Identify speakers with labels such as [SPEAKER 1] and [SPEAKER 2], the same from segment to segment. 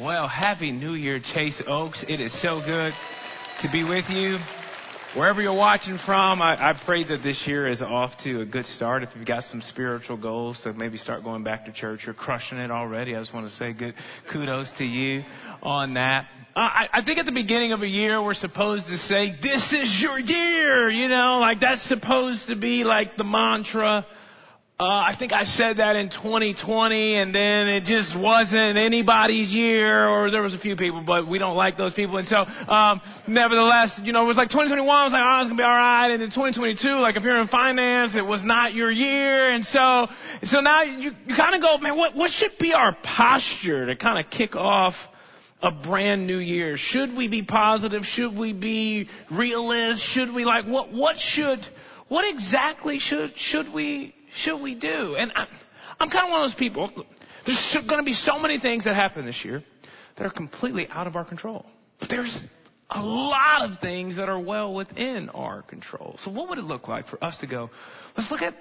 [SPEAKER 1] Well, happy New Year, Chase Oaks. It is so good to be with you. Wherever you're watching from, I, I pray that this year is off to a good start. If you've got some spiritual goals to maybe start going back to church, you're crushing it already. I just want to say good kudos to you on that. Uh, I, I think at the beginning of a year, we're supposed to say, this is your year, you know, like that's supposed to be like the mantra uh, I think I said that in 2020 and then it just wasn't anybody's year or there was a few people, but we don't like those people. And so, um, nevertheless, you know, it was like 2021, I was like, oh, it's to be alright. And then 2022, like if you're in finance, it was not your year. And so, so now you, you kind of go, man, what, what should be our posture to kind of kick off a brand new year? Should we be positive? Should we be realist? Should we like, what, what should, what exactly should, should we, should we do? And I'm, I'm kind of one of those people. There's going to be so many things that happen this year that are completely out of our control. But there's a lot of things that are well within our control. So what would it look like for us to go, let's look at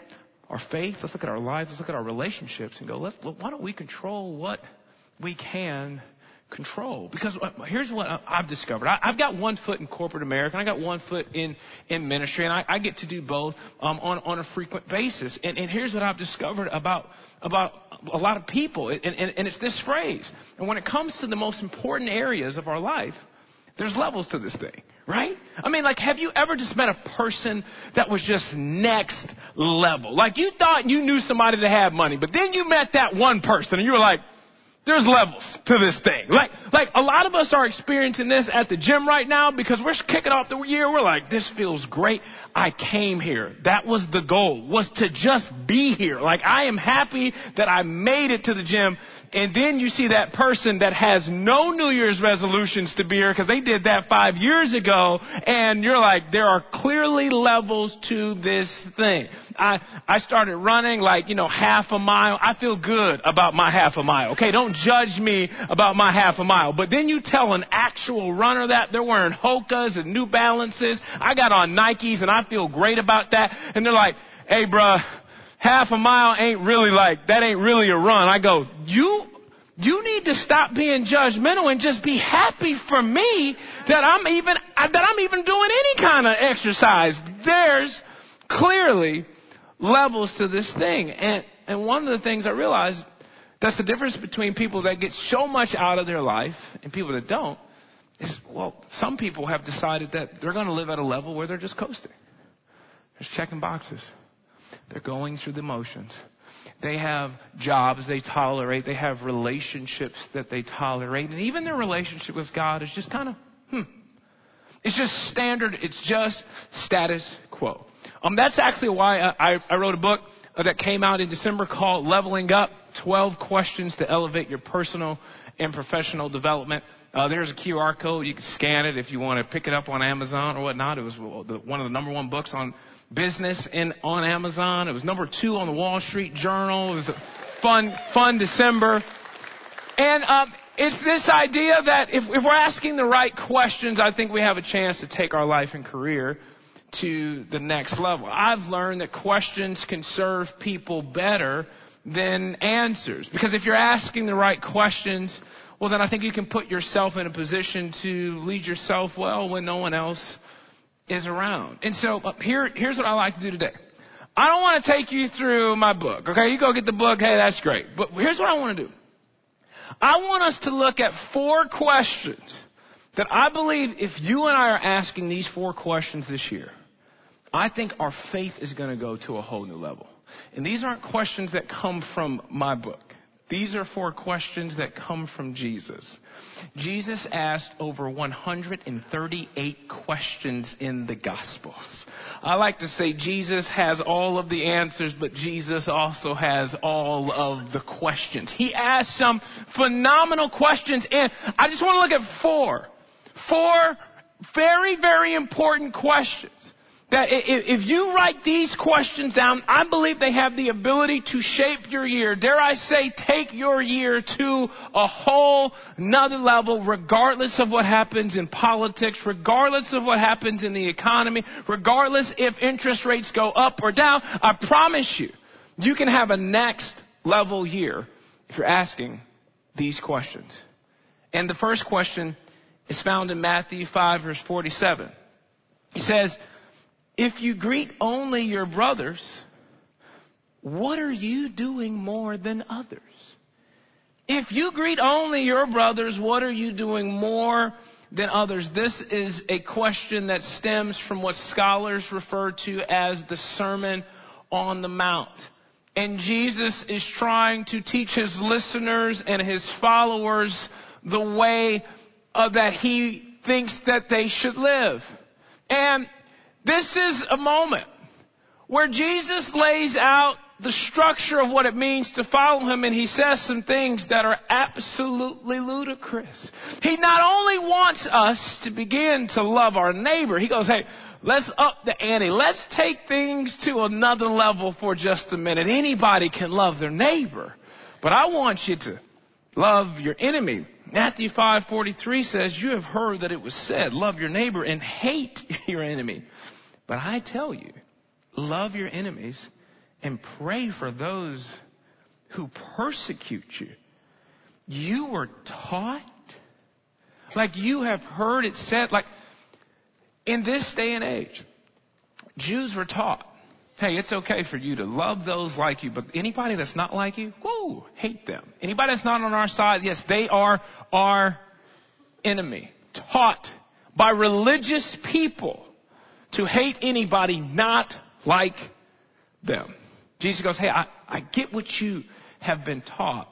[SPEAKER 1] our faith, let's look at our lives, let's look at our relationships and go, let's, why don't we control what we can control. Because uh, here's what I've discovered. I, have got one foot in corporate America, and I got one foot in, in ministry, and I, I get to do both um, on, on a frequent basis. And, and here's what I've discovered about, about a lot of people, and, and, and it's this phrase. And when it comes to the most important areas of our life, there's levels to this thing, right? I mean, like, have you ever just met a person that was just next level? Like, you thought you knew somebody that had money, but then you met that one person, and you were like, there's levels to this thing. Like, like a lot of us are experiencing this at the gym right now because we're kicking off the year. We're like, this feels great. I came here. That was the goal, was to just be here. Like, I am happy that I made it to the gym and then you see that person that has no New Year's resolutions to be here because they did that five years ago. And you're like, there are clearly levels to this thing. I, I started running like, you know, half a mile. I feel good about my half a mile. Okay. Don't judge me about my half a mile. But then you tell an actual runner that they're wearing Hokas and New Balances. I got on Nikes and I feel great about that. And they're like, hey bruh, half a mile ain't really like, that ain't really a run. I go, you, you need to stop being judgmental and just be happy for me that I'm even, that I'm even doing any kind of exercise. There's clearly levels to this thing. And, and one of the things I realized, that's the difference between people that get so much out of their life and people that don't, is, well, some people have decided that they're going to live at a level where they're just coasting. Just checking boxes. They're going through the motions. They have jobs they tolerate. They have relationships that they tolerate. And even their relationship with God is just kind of, hmm. It's just standard. It's just status quo. Um, that's actually why I, I wrote a book that came out in December called Leveling Up 12 Questions to Elevate Your Personal and Professional Development. Uh, there's a QR code. You can scan it if you want to pick it up on Amazon or whatnot. It was one of the number one books on business in, on Amazon. It was number two on the Wall Street Journal. It was a fun, fun December. And um, it's this idea that if, if we're asking the right questions, I think we have a chance to take our life and career to the next level. I've learned that questions can serve people better than answers. Because if you're asking the right questions, well, then I think you can put yourself in a position to lead yourself well when no one else is around. And so uh, here, here's what I like to do today. I don't want to take you through my book. Okay, you go get the book. Hey, that's great. But here's what I want to do. I want us to look at four questions that I believe if you and I are asking these four questions this year, I think our faith is going to go to a whole new level. And these aren't questions that come from my book. These are four questions that come from Jesus. Jesus asked over 138 questions in the Gospels. I like to say Jesus has all of the answers, but Jesus also has all of the questions. He asked some phenomenal questions, and I just want to look at four. Four very, very important questions that if you write these questions down, I believe they have the ability to shape your year. Dare I say, take your year to a whole nother level, regardless of what happens in politics, regardless of what happens in the economy, regardless if interest rates go up or down. I promise you, you can have a next level year if you're asking these questions. And the first question is found in Matthew 5 verse 47. He says, if you greet only your brothers, what are you doing more than others? If you greet only your brothers, what are you doing more than others? This is a question that stems from what scholars refer to as the Sermon on the Mount. And Jesus is trying to teach his listeners and his followers the way that he thinks that they should live. And this is a moment where Jesus lays out the structure of what it means to follow him and he says some things that are absolutely ludicrous. He not only wants us to begin to love our neighbor, he goes, hey, let's up the ante. Let's take things to another level for just a minute. Anybody can love their neighbor, but I want you to love your enemy. Matthew 5:43 says, "You have heard that it was said, love your neighbor and hate your enemy." But I tell you, love your enemies and pray for those who persecute you. You were taught, like you have heard it said, like in this day and age, Jews were taught, hey, it's okay for you to love those like you, but anybody that's not like you, whoa, hate them. Anybody that's not on our side, yes, they are our enemy. Taught by religious people to hate anybody not like them. Jesus goes, Hey, I, I get what you have been taught,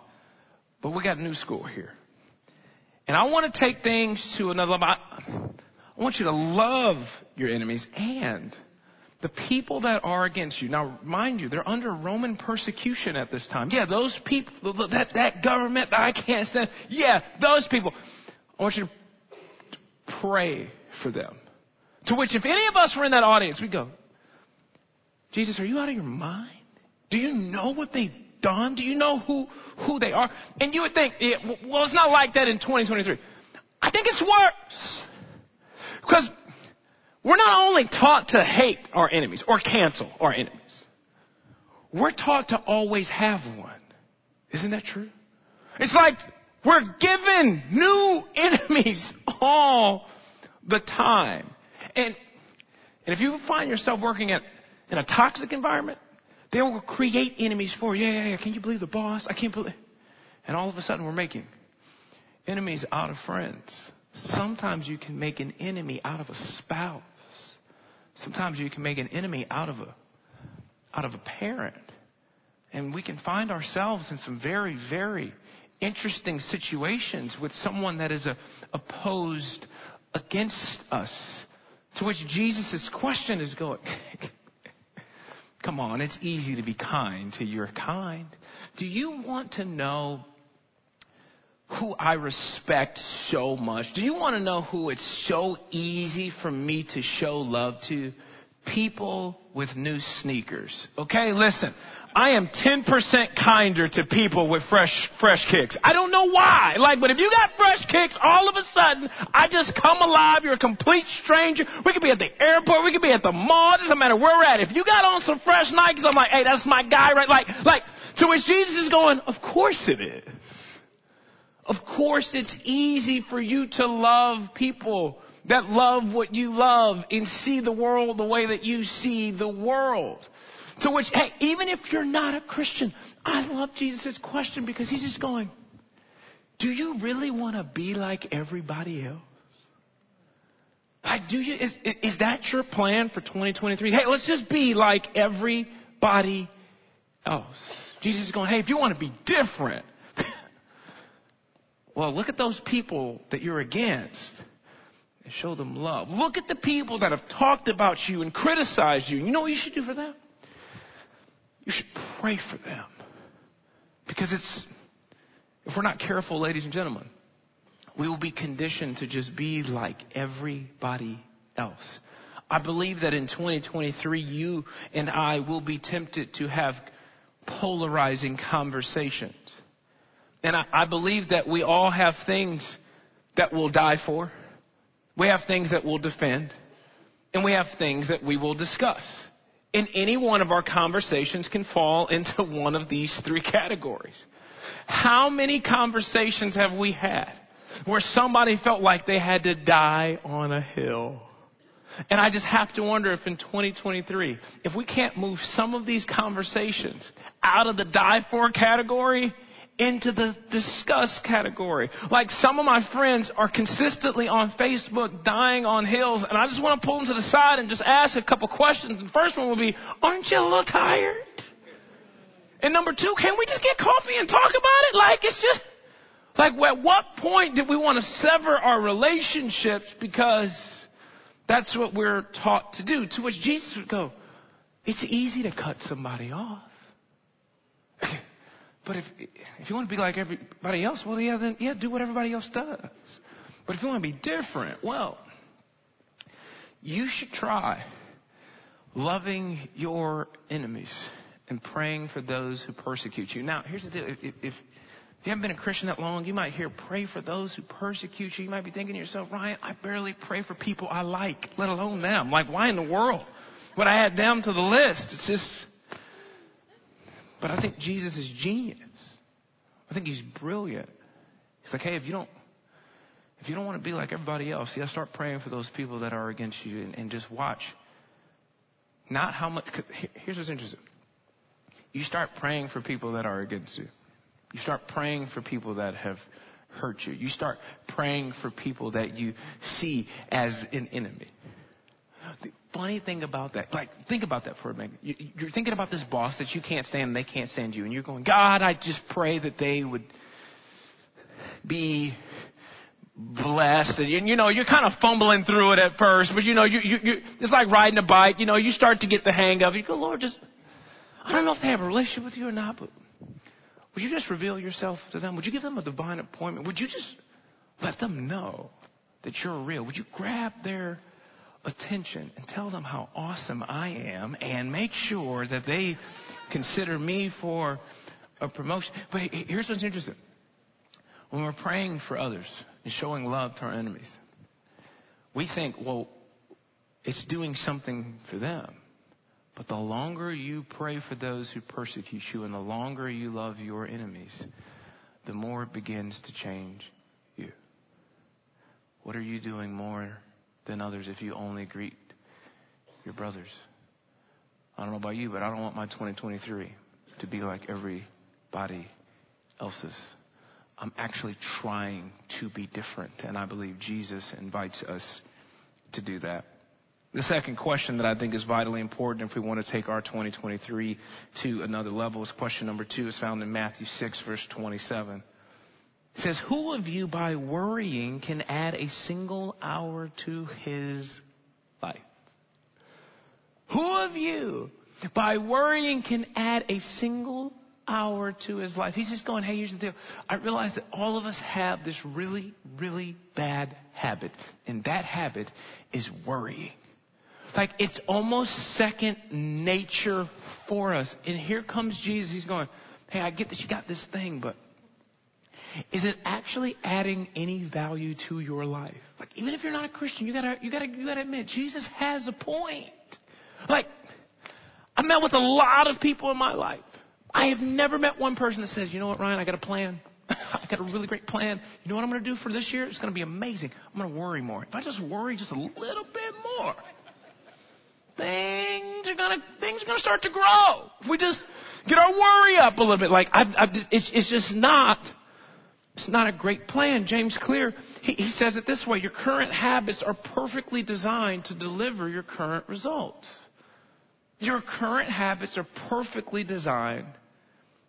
[SPEAKER 1] but we got a new school here. And I want to take things to another level. I, I want you to love your enemies and the people that are against you. Now, mind you, they're under Roman persecution at this time. Yeah, those people, that, that government that I can't stand. Yeah, those people. I want you to pray for them. To which, if any of us were in that audience, we'd go, Jesus, are you out of your mind? Do you know what they've done? Do you know who, who they are? And you would think, yeah, well, it's not like that in 2023. I think it's worse. Because we're not only taught to hate our enemies or cancel our enemies, we're taught to always have one. Isn't that true? It's like we're given new enemies all the time. And, and if you find yourself working at, in a toxic environment, they will create enemies for you. Yeah, yeah, yeah. Can you believe the boss? I can't believe. And all of a sudden we're making enemies out of friends. Sometimes you can make an enemy out of a spouse. Sometimes you can make an enemy out of a, out of a parent. And we can find ourselves in some very, very interesting situations with someone that is a, opposed against us. To which Jesus' question is going, Come on, it's easy to be kind to your kind. Do you want to know who I respect so much? Do you want to know who it's so easy for me to show love to? People with new sneakers. Okay, listen. I am 10% kinder to people with fresh, fresh kicks. I don't know why. Like, but if you got fresh kicks, all of a sudden, I just come alive. You're a complete stranger. We could be at the airport. We could be at the mall. It doesn't matter where we're at. If you got on some fresh Nikes, I'm like, hey, that's my guy, right? Like, like, to which Jesus is going, of course it is. Of course it's easy for you to love people that love what you love and see the world the way that you see the world. To which, hey, even if you're not a Christian, I love Jesus' question because he's just going, do you really want to be like everybody else? Like, do you, is, is that your plan for 2023? Hey, let's just be like everybody else. Jesus is going, hey, if you want to be different, well, look at those people that you're against and show them love. Look at the people that have talked about you and criticized you. You know what you should do for them? You should pray for them. Because it's, if we're not careful, ladies and gentlemen, we will be conditioned to just be like everybody else. I believe that in 2023, you and I will be tempted to have polarizing conversations. And I, I believe that we all have things that we'll die for. We have things that we'll defend. And we have things that we will discuss. And any one of our conversations can fall into one of these three categories. How many conversations have we had where somebody felt like they had to die on a hill. And I just have to wonder if in 2023, if we can't move some of these conversations out of the die for category into the discuss category. Like some of my friends are consistently on Facebook dying on hills, and I just want to pull them to the side and just ask a couple questions. The first one will be, aren't you a little tired? And number two, can we just get coffee and talk about it? Like it's just, like at what point did we want to sever our relationships because that's what we're taught to do? To which Jesus would go, it's easy to cut somebody off. But if, if you want to be like everybody else, well, yeah, then, yeah, do what everybody else does. But if you want to be different, well, you should try loving your enemies and praying for those who persecute you. Now, here's the deal. If, if, if you haven't been a Christian that long, you might hear pray for those who persecute you. You might be thinking to yourself, Ryan, I barely pray for people I like, let alone them. Like, why in the world would I add them to the list? It's just, but I think Jesus is genius. I think he's brilliant. He's like, hey, if you don't, if you don't want to be like everybody else, yeah, start praying for those people that are against you and, and just watch. Not how much, here's what's interesting. You start praying for people that are against you. You start praying for people that have hurt you. You start praying for people that you see as an enemy. The funny thing about that, like, think about that for a minute. You're thinking about this boss that you can't stand and they can't stand you. And you're going, God, I just pray that they would be blessed. And, you know, you're kind of fumbling through it at first, but you know, you, you, you, it's like riding a bike. You know, you start to get the hang of it. You go, Lord, just, I don't know if they have a relationship with you or not, but would you just reveal yourself to them? Would you give them a divine appointment? Would you just let them know that you're real? Would you grab their attention and tell them how awesome I am and make sure that they consider me for a promotion. But here's what's interesting. When we're praying for others and showing love to our enemies, we think, well, it's doing something for them. But the longer you pray for those who persecute you and the longer you love your enemies, the more it begins to change you. What are you doing more than others if you only greet your brothers. I don't know about you, but I don't want my 2023 to be like everybody else's. I'm actually trying to be different, and I believe Jesus invites us to do that. The second question that I think is vitally important if we want to take our 2023 to another level is question number two is found in Matthew 6 verse 27. Says, Who of you by worrying can add a single hour to his life? Who of you by worrying can add a single hour to his life? He's just going, Hey, here's the deal. I realize that all of us have this really, really bad habit, and that habit is worrying. Like it's almost second nature for us. And here comes Jesus. He's going, Hey, I get that you got this thing, but is it actually adding any value to your life? Like, even if you're not a Christian, you gotta, you gotta, you gotta admit, Jesus has a point. Like, I've met with a lot of people in my life. I have never met one person that says, you know what, Ryan, I got a plan. I got a really great plan. You know what I'm to do for this year? It's to be amazing. I'm to worry more. If I just worry just a little bit more, things are to things are to start to grow. If we just get our worry up a little bit, like I've, I've, it's, it's just not it's not a great plan. James Clear, he, he says it this way Your current habits are perfectly designed to deliver your current results. Your current habits are perfectly designed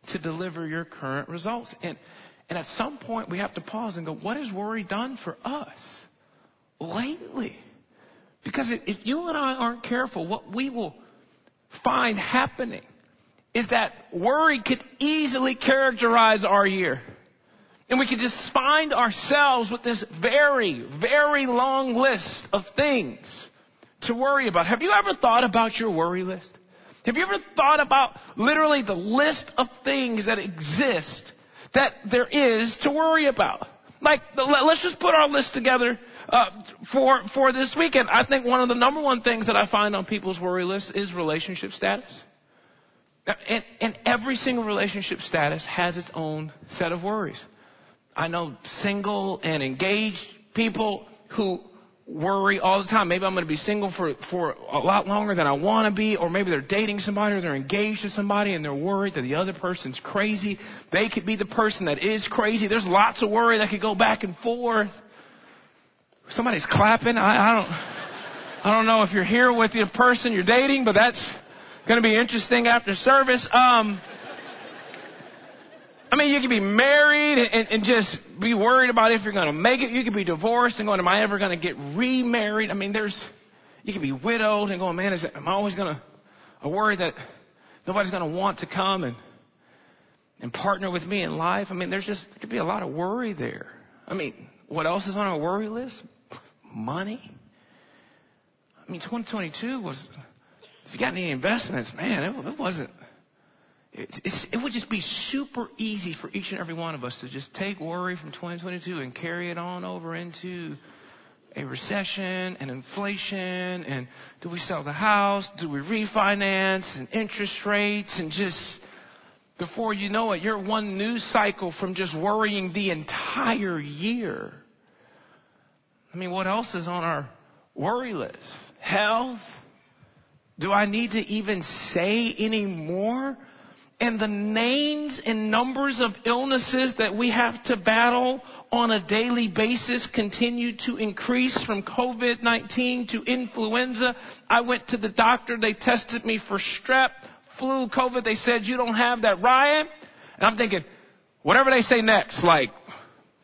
[SPEAKER 1] to deliver your current results. And, and at some point, we have to pause and go, What has worry done for us lately? Because if you and I aren't careful, what we will find happening is that worry could easily characterize our year. And we could just find ourselves with this very, very long list of things to worry about. Have you ever thought about your worry list? Have you ever thought about literally the list of things that exist that there is to worry about? Like, let's just put our list together uh, for for this weekend. I think one of the number one things that I find on people's worry list is relationship status. And, and every single relationship status has its own set of worries. I know single and engaged people who worry all the time. Maybe I'm going to be single for, for a lot longer than I want to be, or maybe they're dating somebody or they're engaged to somebody and they're worried that the other person's crazy. They could be the person that is crazy. There's lots of worry that could go back and forth. Somebody's clapping. I, I don't, I don't know if you're here with the person you're dating, but that's going to be interesting after service. Um, I mean, you could be married and, and just be worried about if you're going to make it. You could be divorced and going, am I ever going to get remarried? I mean, there's, you could be widowed and going, man, is it, am I always going to, I worry that nobody's going to want to come and, and partner with me in life. I mean, there's just, there could be a lot of worry there. I mean, what else is on our worry list? Money. I mean, 2022 was, if you got any investments, man, it, it wasn't, it's, it would just be super easy for each and every one of us to just take worry from 2022 and carry it on over into a recession and inflation and do we sell the house? Do we refinance and interest rates and just before you know it, you're one news cycle from just worrying the entire year. I mean, what else is on our worry list? Health? Do I need to even say any more? And the names and numbers of illnesses that we have to battle on a daily basis continue to increase from COVID-19 to influenza. I went to the doctor. They tested me for strep, flu, COVID. They said, you don't have that, Ryan. And I'm thinking, whatever they say next, like,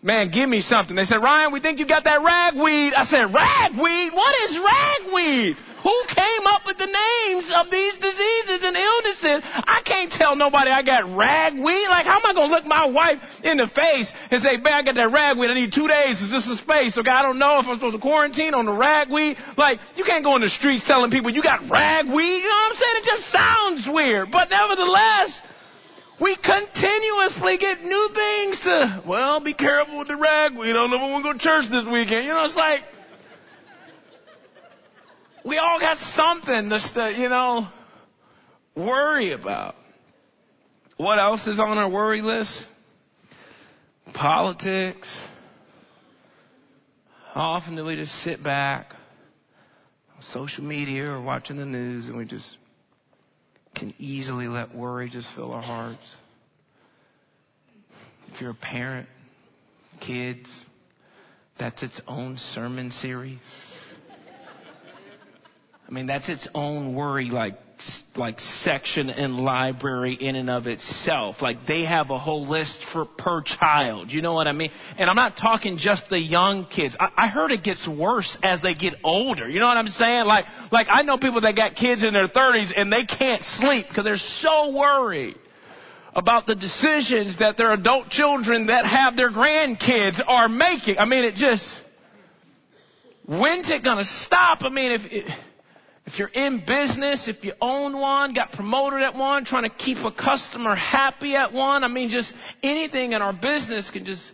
[SPEAKER 1] man, give me something. They said, Ryan, we think you got that ragweed. I said, ragweed? What is ragweed? Who came up with the names of these diseases and illnesses? I can't tell nobody I got ragweed. Like, how am I going to look my wife in the face and say, man, I got that ragweed. I need two days. Is this some space? Okay, I don't know if I'm supposed to quarantine on the ragweed. Like, you can't go in the streets telling people you got ragweed. You know what I'm saying? It just sounds weird. But nevertheless, we continuously get new things to, well, be careful with the ragweed. I don't know if we're going to go to church this weekend. You know, it's like, we all got something to, you know, worry about. What else is on our worry list? Politics. How often do we just sit back on social media or watching the news and we just can easily let worry just fill our hearts? If you're a parent, kids, that's its own sermon series. I mean, that's its own worry, like, like section and library in and of itself. Like they have a whole list for per child. You know what I mean? And I'm not talking just the young kids. I, I heard it gets worse as they get older. You know what I'm saying? Like, like I know people that got kids in their 30s and they can't sleep because they're so worried about the decisions that their adult children that have their grandkids are making. I mean, it just, when's it gonna stop? I mean, if, it, if you're in business, if you own one, got promoted at one, trying to keep a customer happy at one, I mean, just anything in our business can just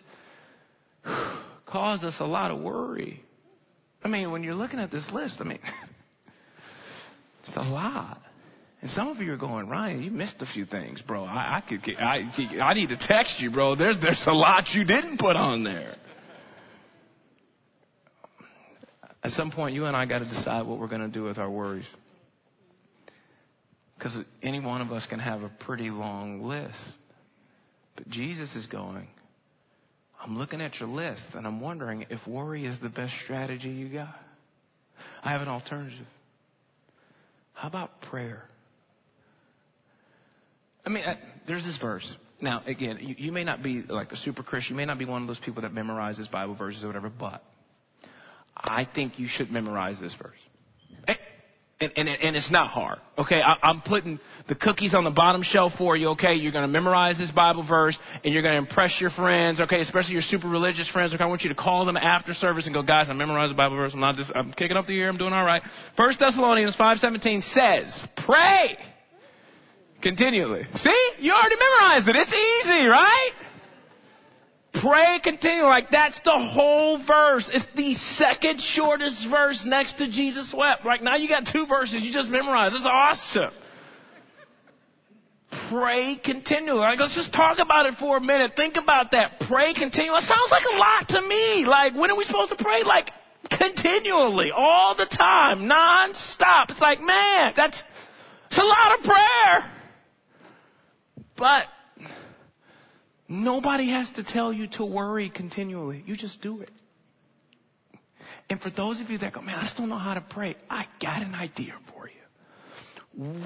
[SPEAKER 1] cause us a lot of worry. I mean, when you're looking at this list, I mean, it's a lot. And some of you are going, Ryan, you missed a few things, bro. I, I could, I, I need to text you, bro. There's, there's a lot you didn't put on there. At some point, you and I got to decide what we're going to do with our worries. Because any one of us can have a pretty long list. But Jesus is going, I'm looking at your list and I'm wondering if worry is the best strategy you got. I have an alternative. How about prayer? I mean, I, there's this verse. Now, again, you, you may not be like a super Christian. You may not be one of those people that memorizes Bible verses or whatever, but I think you should memorize this verse. Eh, and, and, and, it's not hard. Okay, I, am putting the cookies on the bottom shelf for you. Okay, you're going to memorize this Bible verse, and you're going to impress your friends. Okay, especially your super religious friends. Okay, I want you to call them after service and go, guys, I memorized the Bible verse. I'm not just, I'm kicking up the year. I'm doing all right. First Thessalonians 5:17 says, "Pray continually." See, you already memorized it. It's easy, right? Pray continue. Like that's the whole verse. It's the second shortest verse next to Jesus wept. Like now you got two verses you just memorized. It's awesome. pray continually. Like, let's just talk about it for a minute. Think about that. Pray continually. It sounds like a lot to me. Like, when are we supposed to pray? Like, continually, all the time, non-stop. It's like, man, that's, it's a lot of prayer. But nobody has to tell you to worry continually. You just do it. And for those of you that go, man, I just don't know how to pray, I got an idea for you.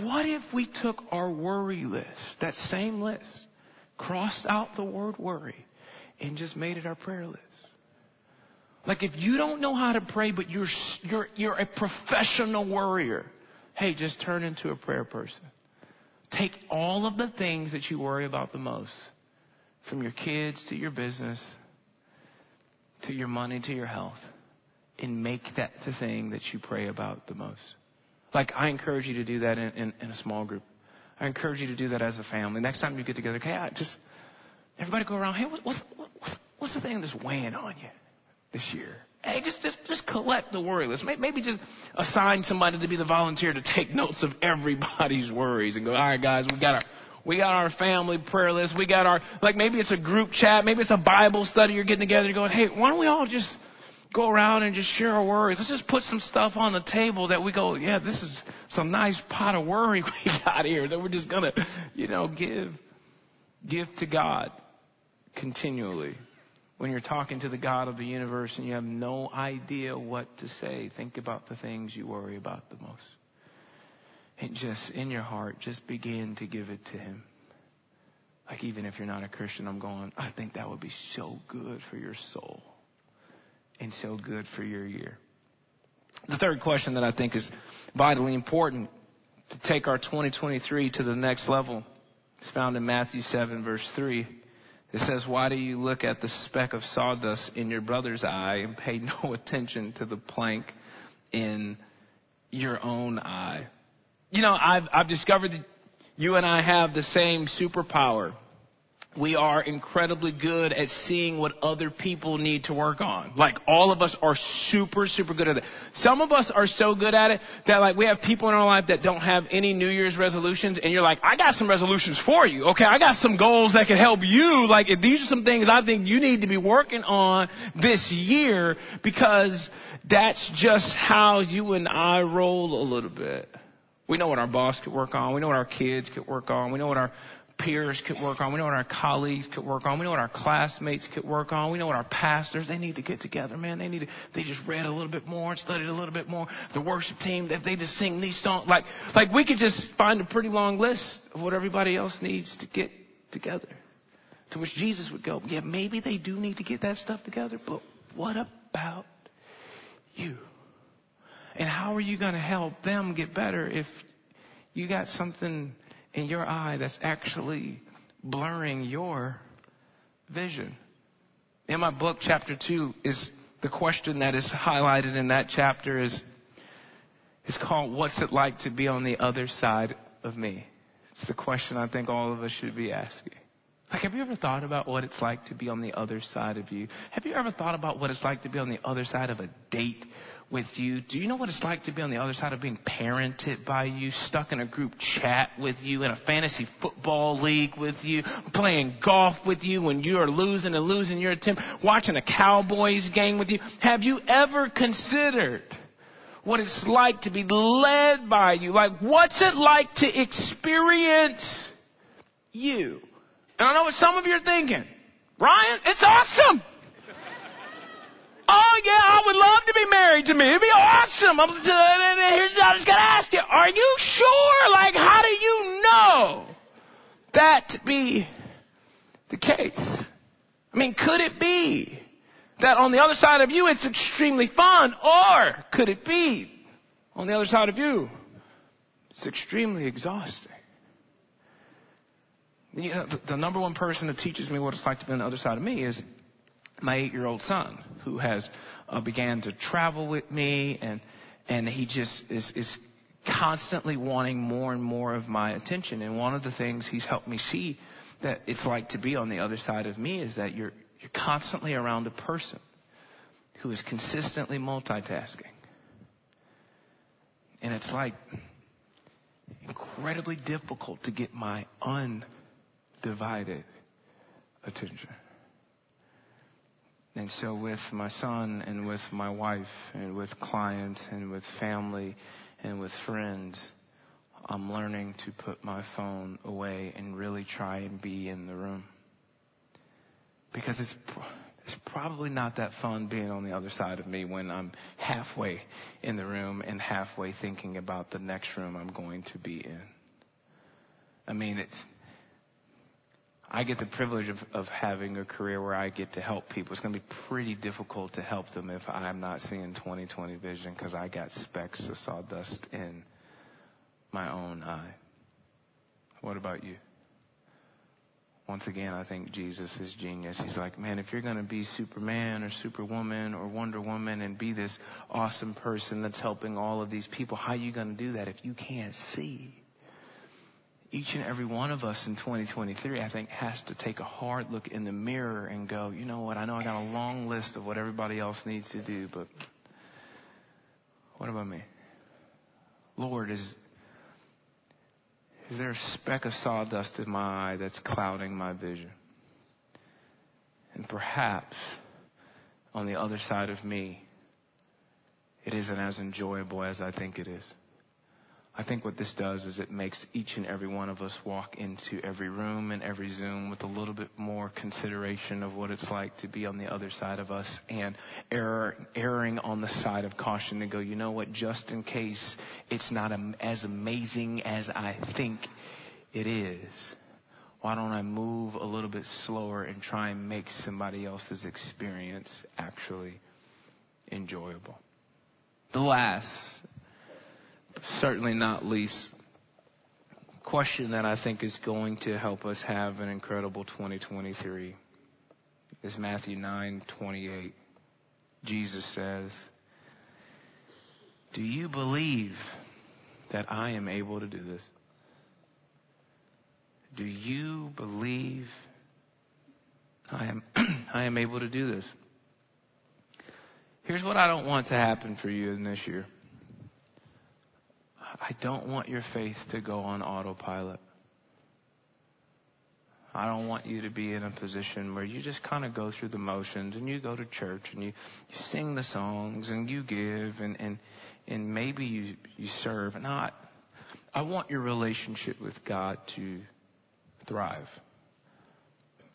[SPEAKER 1] What if we took our worry list, that same list, crossed out the word worry, and just made it our prayer list? Like if you don't know how to pray, but you're, you're, you're a professional worrier, hey, just turn into a prayer person. Take all of the things that you worry about the most, from your kids to your business, to your money to your health, and make that the thing that you pray about the most. Like, I encourage you to do that in, in, in, a small group. I encourage you to do that as a family. Next time you get together, okay, I just, everybody go around, hey, what's, what's, what's, the thing that's weighing on you this year? Hey, just, just, just collect the worry list. Maybe just assign somebody to be the volunteer to take notes of everybody's worries and go, all right, guys, we got our, we got our family prayer list. We got our, like maybe it's a group chat. Maybe it's a Bible study. You're getting together You're going, hey, why don't we all just go around and just share our worries. Let's just put some stuff on the table that we go, yeah, this is some nice pot of worry we got here that we're just gonna, you know, give, give to God continually. When you're talking to the God of the universe and you have no idea what to say, think about the things you worry about the most. And just in your heart, just begin to give it to Him. Like even if you're not a Christian, I'm going, I think that would be so good for your soul and so good for your year. The third question that I think is vitally important to take our 2023 to the next level is found in Matthew 7 verse 3. It says, why do you look at the speck of sawdust in your brother's eye and pay no attention to the plank in your own eye? You know, I've, I've discovered that you and I have the same superpower we are incredibly good at seeing what other people need to work on. Like all of us are super, super good at it. Some of us are so good at it that like we have people in our life that don't have any New Year's resolutions and you're like, I got some resolutions for you. Okay. I got some goals that can help you. Like these are some things I think you need to be working on this year because that's just how you and I roll a little bit. We know what our boss could work on. We know what our kids could work on. We know what our peers could work on. We know what our colleagues could work on. We know what our classmates could work on. We know what our pastors, they need to get together, man. They need to, they just read a little bit more and studied a little bit more. The worship team, if they just sing these songs, like, like we could just find a pretty long list of what everybody else needs to get together. To which Jesus would go, yeah, maybe they do need to get that stuff together, but what about you? And how are you going to help them get better if you got something in your eye that's actually blurring your vision. In my book, chapter two, is the question that is highlighted in that chapter is, is called What's It Like to Be on the Other Side of Me? It's the question I think all of us should be asking. Like, have you ever thought about what it's like to be on the other side of you? Have you ever thought about what it's like to be on the other side of a date with you? Do you know what it's like to be on the other side of being parented by you, stuck in a group chat with you, in a fantasy football league with you, playing golf with you when you are losing and losing your attempt, watching a Cowboys game with you? Have you ever considered what it's like to be led by you? Like, what's it like to experience you? And I know what some of you are thinking. Ryan, it's awesome. Oh yeah, I would love to be married to me. It'd be awesome. I'm, uh, here's, I just gotta ask you, are you sure? Like, how do you know that to be the case? I mean, could it be that on the other side of you it's extremely fun, or could it be on the other side of you it's extremely exhausting? You uh, know, the, the number one person that teaches me what it's like to be on the other side of me is my eight-year-old son, who has uh, began to travel with me, and and he just is is constantly wanting more and more of my attention. And one of the things he's helped me see that it's like to be on the other side of me is that you're you're constantly around a person who is consistently multitasking. And it's like incredibly difficult to get my undivided attention. And so with my son and with my wife and with clients and with family and with friends, I'm learning to put my phone away and really try and be in the room. Because it's, it's probably not that fun being on the other side of me when I'm halfway in the room and halfway thinking about the next room I'm going to be in. I mean, it's, I get the privilege of, of having a career where I get to help people. It's going to be pretty difficult to help them if I'm not seeing 2020 vision because I got specks of sawdust in my own eye. What about you? Once again, I think Jesus is genius. He's like, man, if you're going to be Superman or Superwoman or Wonder Woman and be this awesome person that's helping all of these people, how are you going to do that if you can't see? Each and every one of us in 2023, I think, has to take a hard look in the mirror and go, you know what? I know I got a long list of what everybody else needs to do, but what about me? Lord, is is there a speck of sawdust in my eye that's clouding my vision? And perhaps on the other side of me, it isn't as enjoyable as I think it is. I think what this does is it makes each and every one of us walk into every room and every Zoom with a little bit more consideration of what it's like to be on the other side of us and error, erring on the side of caution to go, you know what, just in case it's not as amazing as I think it is, why don't I move a little bit slower and try and make somebody else's experience actually enjoyable? The last certainly not least, question that I think is going to help us have an incredible 2023 is Matthew 9:28. Jesus says, "Do you believe that I am able to do this?" Do you believe I am I am able to do this? Here's what I don't want to happen for you in this year. I don't want your faith to go on autopilot. I don't want you to be in a position where you just kind of go through the motions and you go to church and you, you sing the songs and you give and, and, and maybe you, you serve. Not, I want your relationship with God to thrive.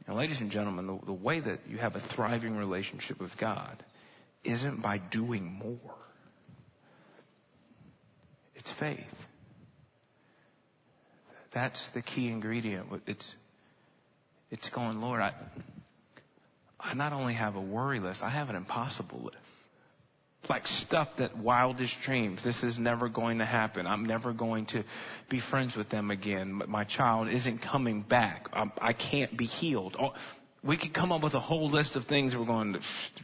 [SPEAKER 1] And ladies and gentlemen, the, the way that you have a thriving relationship with God isn't by doing more. It's faith. That's the key ingredient. It's, it's going, Lord, I, I not only have a worry list, I have an impossible list. Like stuff that wildest dreams. This is never going to happen. I'm never going to be friends with them again. My child isn't coming back. Um, I can't be healed we could come up with a whole list of things we're going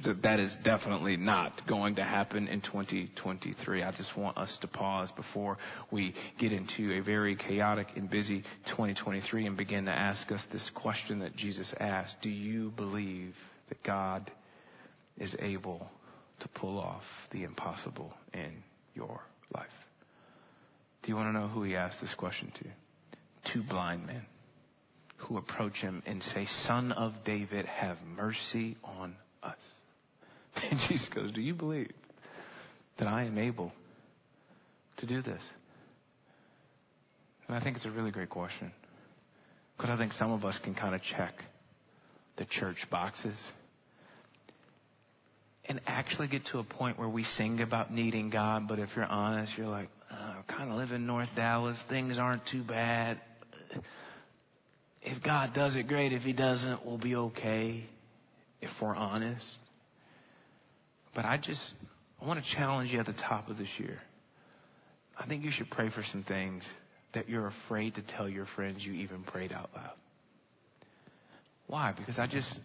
[SPEAKER 1] to, that is definitely not going to happen in 2023. I just want us to pause before we get into a very chaotic and busy 2023 and begin to ask us this question that Jesus asked. Do you believe that God is able to pull off the impossible in your life? Do you want to know who he asked this question to? Two blind men who approach him and say, Son of David, have mercy on us. And Jesus goes, Do you believe that I am able to do this? And I think it's a really great question. Because I think some of us can kind of check the church boxes and actually get to a point where we sing about needing God, but if you're honest, you're like, oh, I kind of live in North Dallas. Things aren't too bad if God does it, great. If He doesn't, we'll be okay if we're honest. But I just, I want to challenge you at the top of this year. I think you should pray for some things that you're afraid to tell your friends you even prayed out loud. Why? Because I just,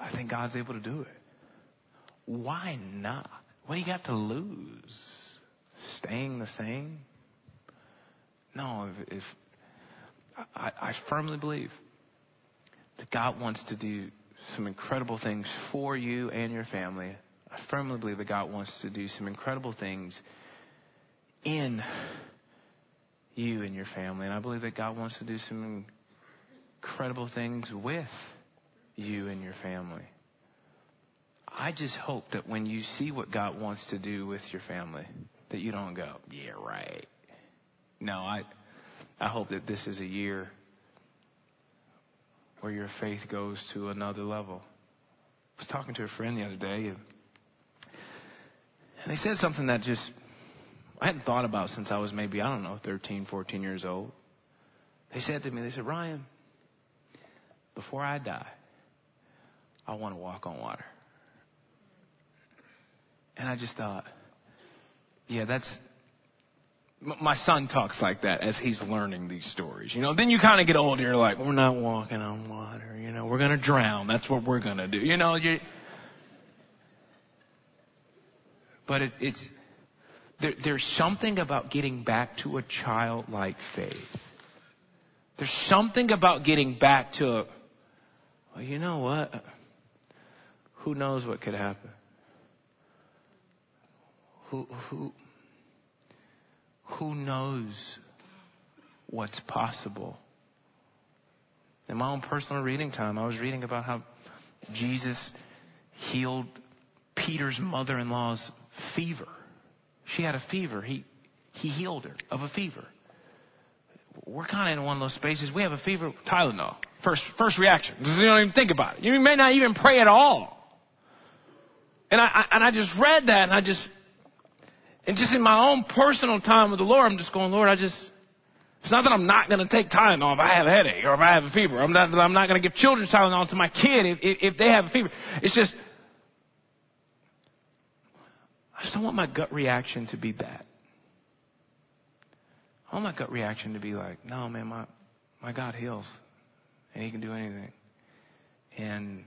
[SPEAKER 1] I, think God's able to do it. Why not? What do you got to lose? Staying the same? No, if, if I, I firmly believe that God wants to do some incredible things for you and your family. I firmly believe that God wants to do some incredible things in you and your family. And I believe that God wants to do some incredible things with you and your family. I just hope that when you see what God wants to do with your family, that you don't go, yeah, right. No, I, I hope that this is a year where your faith goes to another level. I was talking to a friend the other day, and, and they said something that just I hadn't thought about since I was maybe, I don't know, 13, 14 years old. They said to me, they said, Ryan, before I die, I want to walk on water. And I just thought, yeah, that's, my son talks like that as he's learning these stories. You know, then you kind of get older, you're like, we're not walking on water. You know, we're going to drown. That's what we're going to do. You know, you, but it, it's, there, there's something about getting back to a childlike faith. There's something about getting back to a, well, you know what? Who knows what could happen? Who, who, who knows what's possible? In my own personal reading time, I was reading about how Jesus healed Peter's mother in law's fever. She had a fever. He, he healed her of a fever. We're kind of in one of those spaces. We have a fever, Tylenol. First, first reaction. You don't even think about it. You may not even pray at all. And I, I and I just read that and I just, and just in my own personal time with the Lord, I'm just going, Lord, I just, it's not that I'm not going to take Tylenol if I have a headache or if I have a fever. I'm not that I'm not going to give children's Tylenol to my kid if, if, if they have a fever. It's just, I just don't want my gut reaction to be that. I want my gut reaction to be like, no, man, my, my God heals and he can do anything. And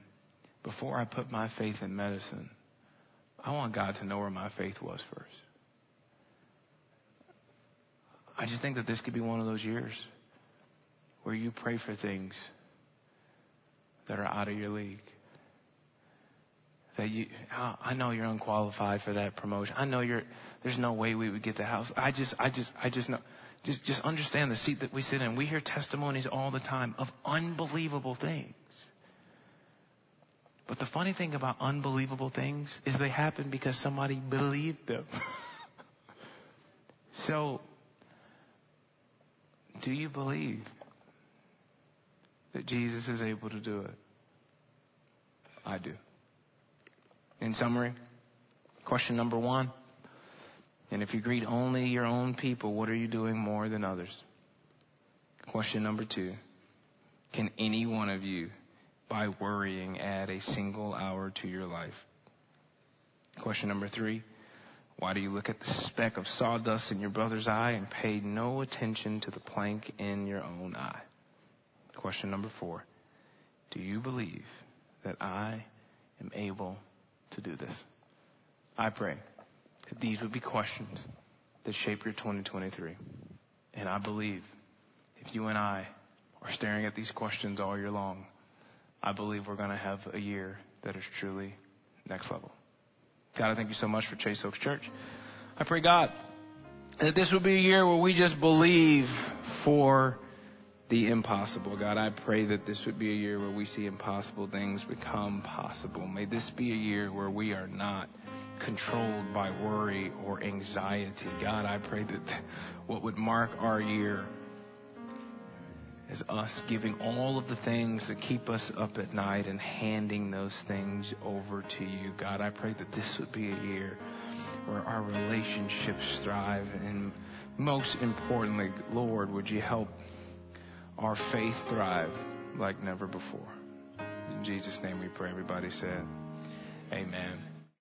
[SPEAKER 1] before I put my faith in medicine, I want God to know where my faith was first. I just think that this could be one of those years where you pray for things that are out of your league that you, I know you're unqualified for that promotion. I know you're, there's no way we would get the house. I just, I just, I just know, just, just understand the seat that we sit in. We hear testimonies all the time of unbelievable things. But the funny thing about unbelievable things is they happen because somebody believed them. so, do you believe that Jesus is able to do it? I do. In summary, question number one. And if you greet only your own people, what are you doing more than others? Question number two. Can any one of you, by worrying, add a single hour to your life? Question number three. Why do you look at the speck of sawdust in your brother's eye and pay no attention to the plank in your own eye? Question number four. Do you believe that I am able to do this. I pray that these would be questions that shape your 2023. And I believe if you and I are staring at these questions all year long, I believe we're going to have a year that is truly next level. God, I thank you so much for Chase Oaks Church. I pray, God, that this would be a year where we just believe for the impossible. God, I pray that this would be a year where we see impossible things become possible. May this be a year where we are not controlled by worry or anxiety. God, I pray that what would mark our year is us giving all of the things that keep us up at night and handing those things over to you. God, I pray that this would be a year where our relationships thrive. And most importantly, Lord, would you help our faith thrive like never before. In Jesus' name we pray. Everybody said, Amen.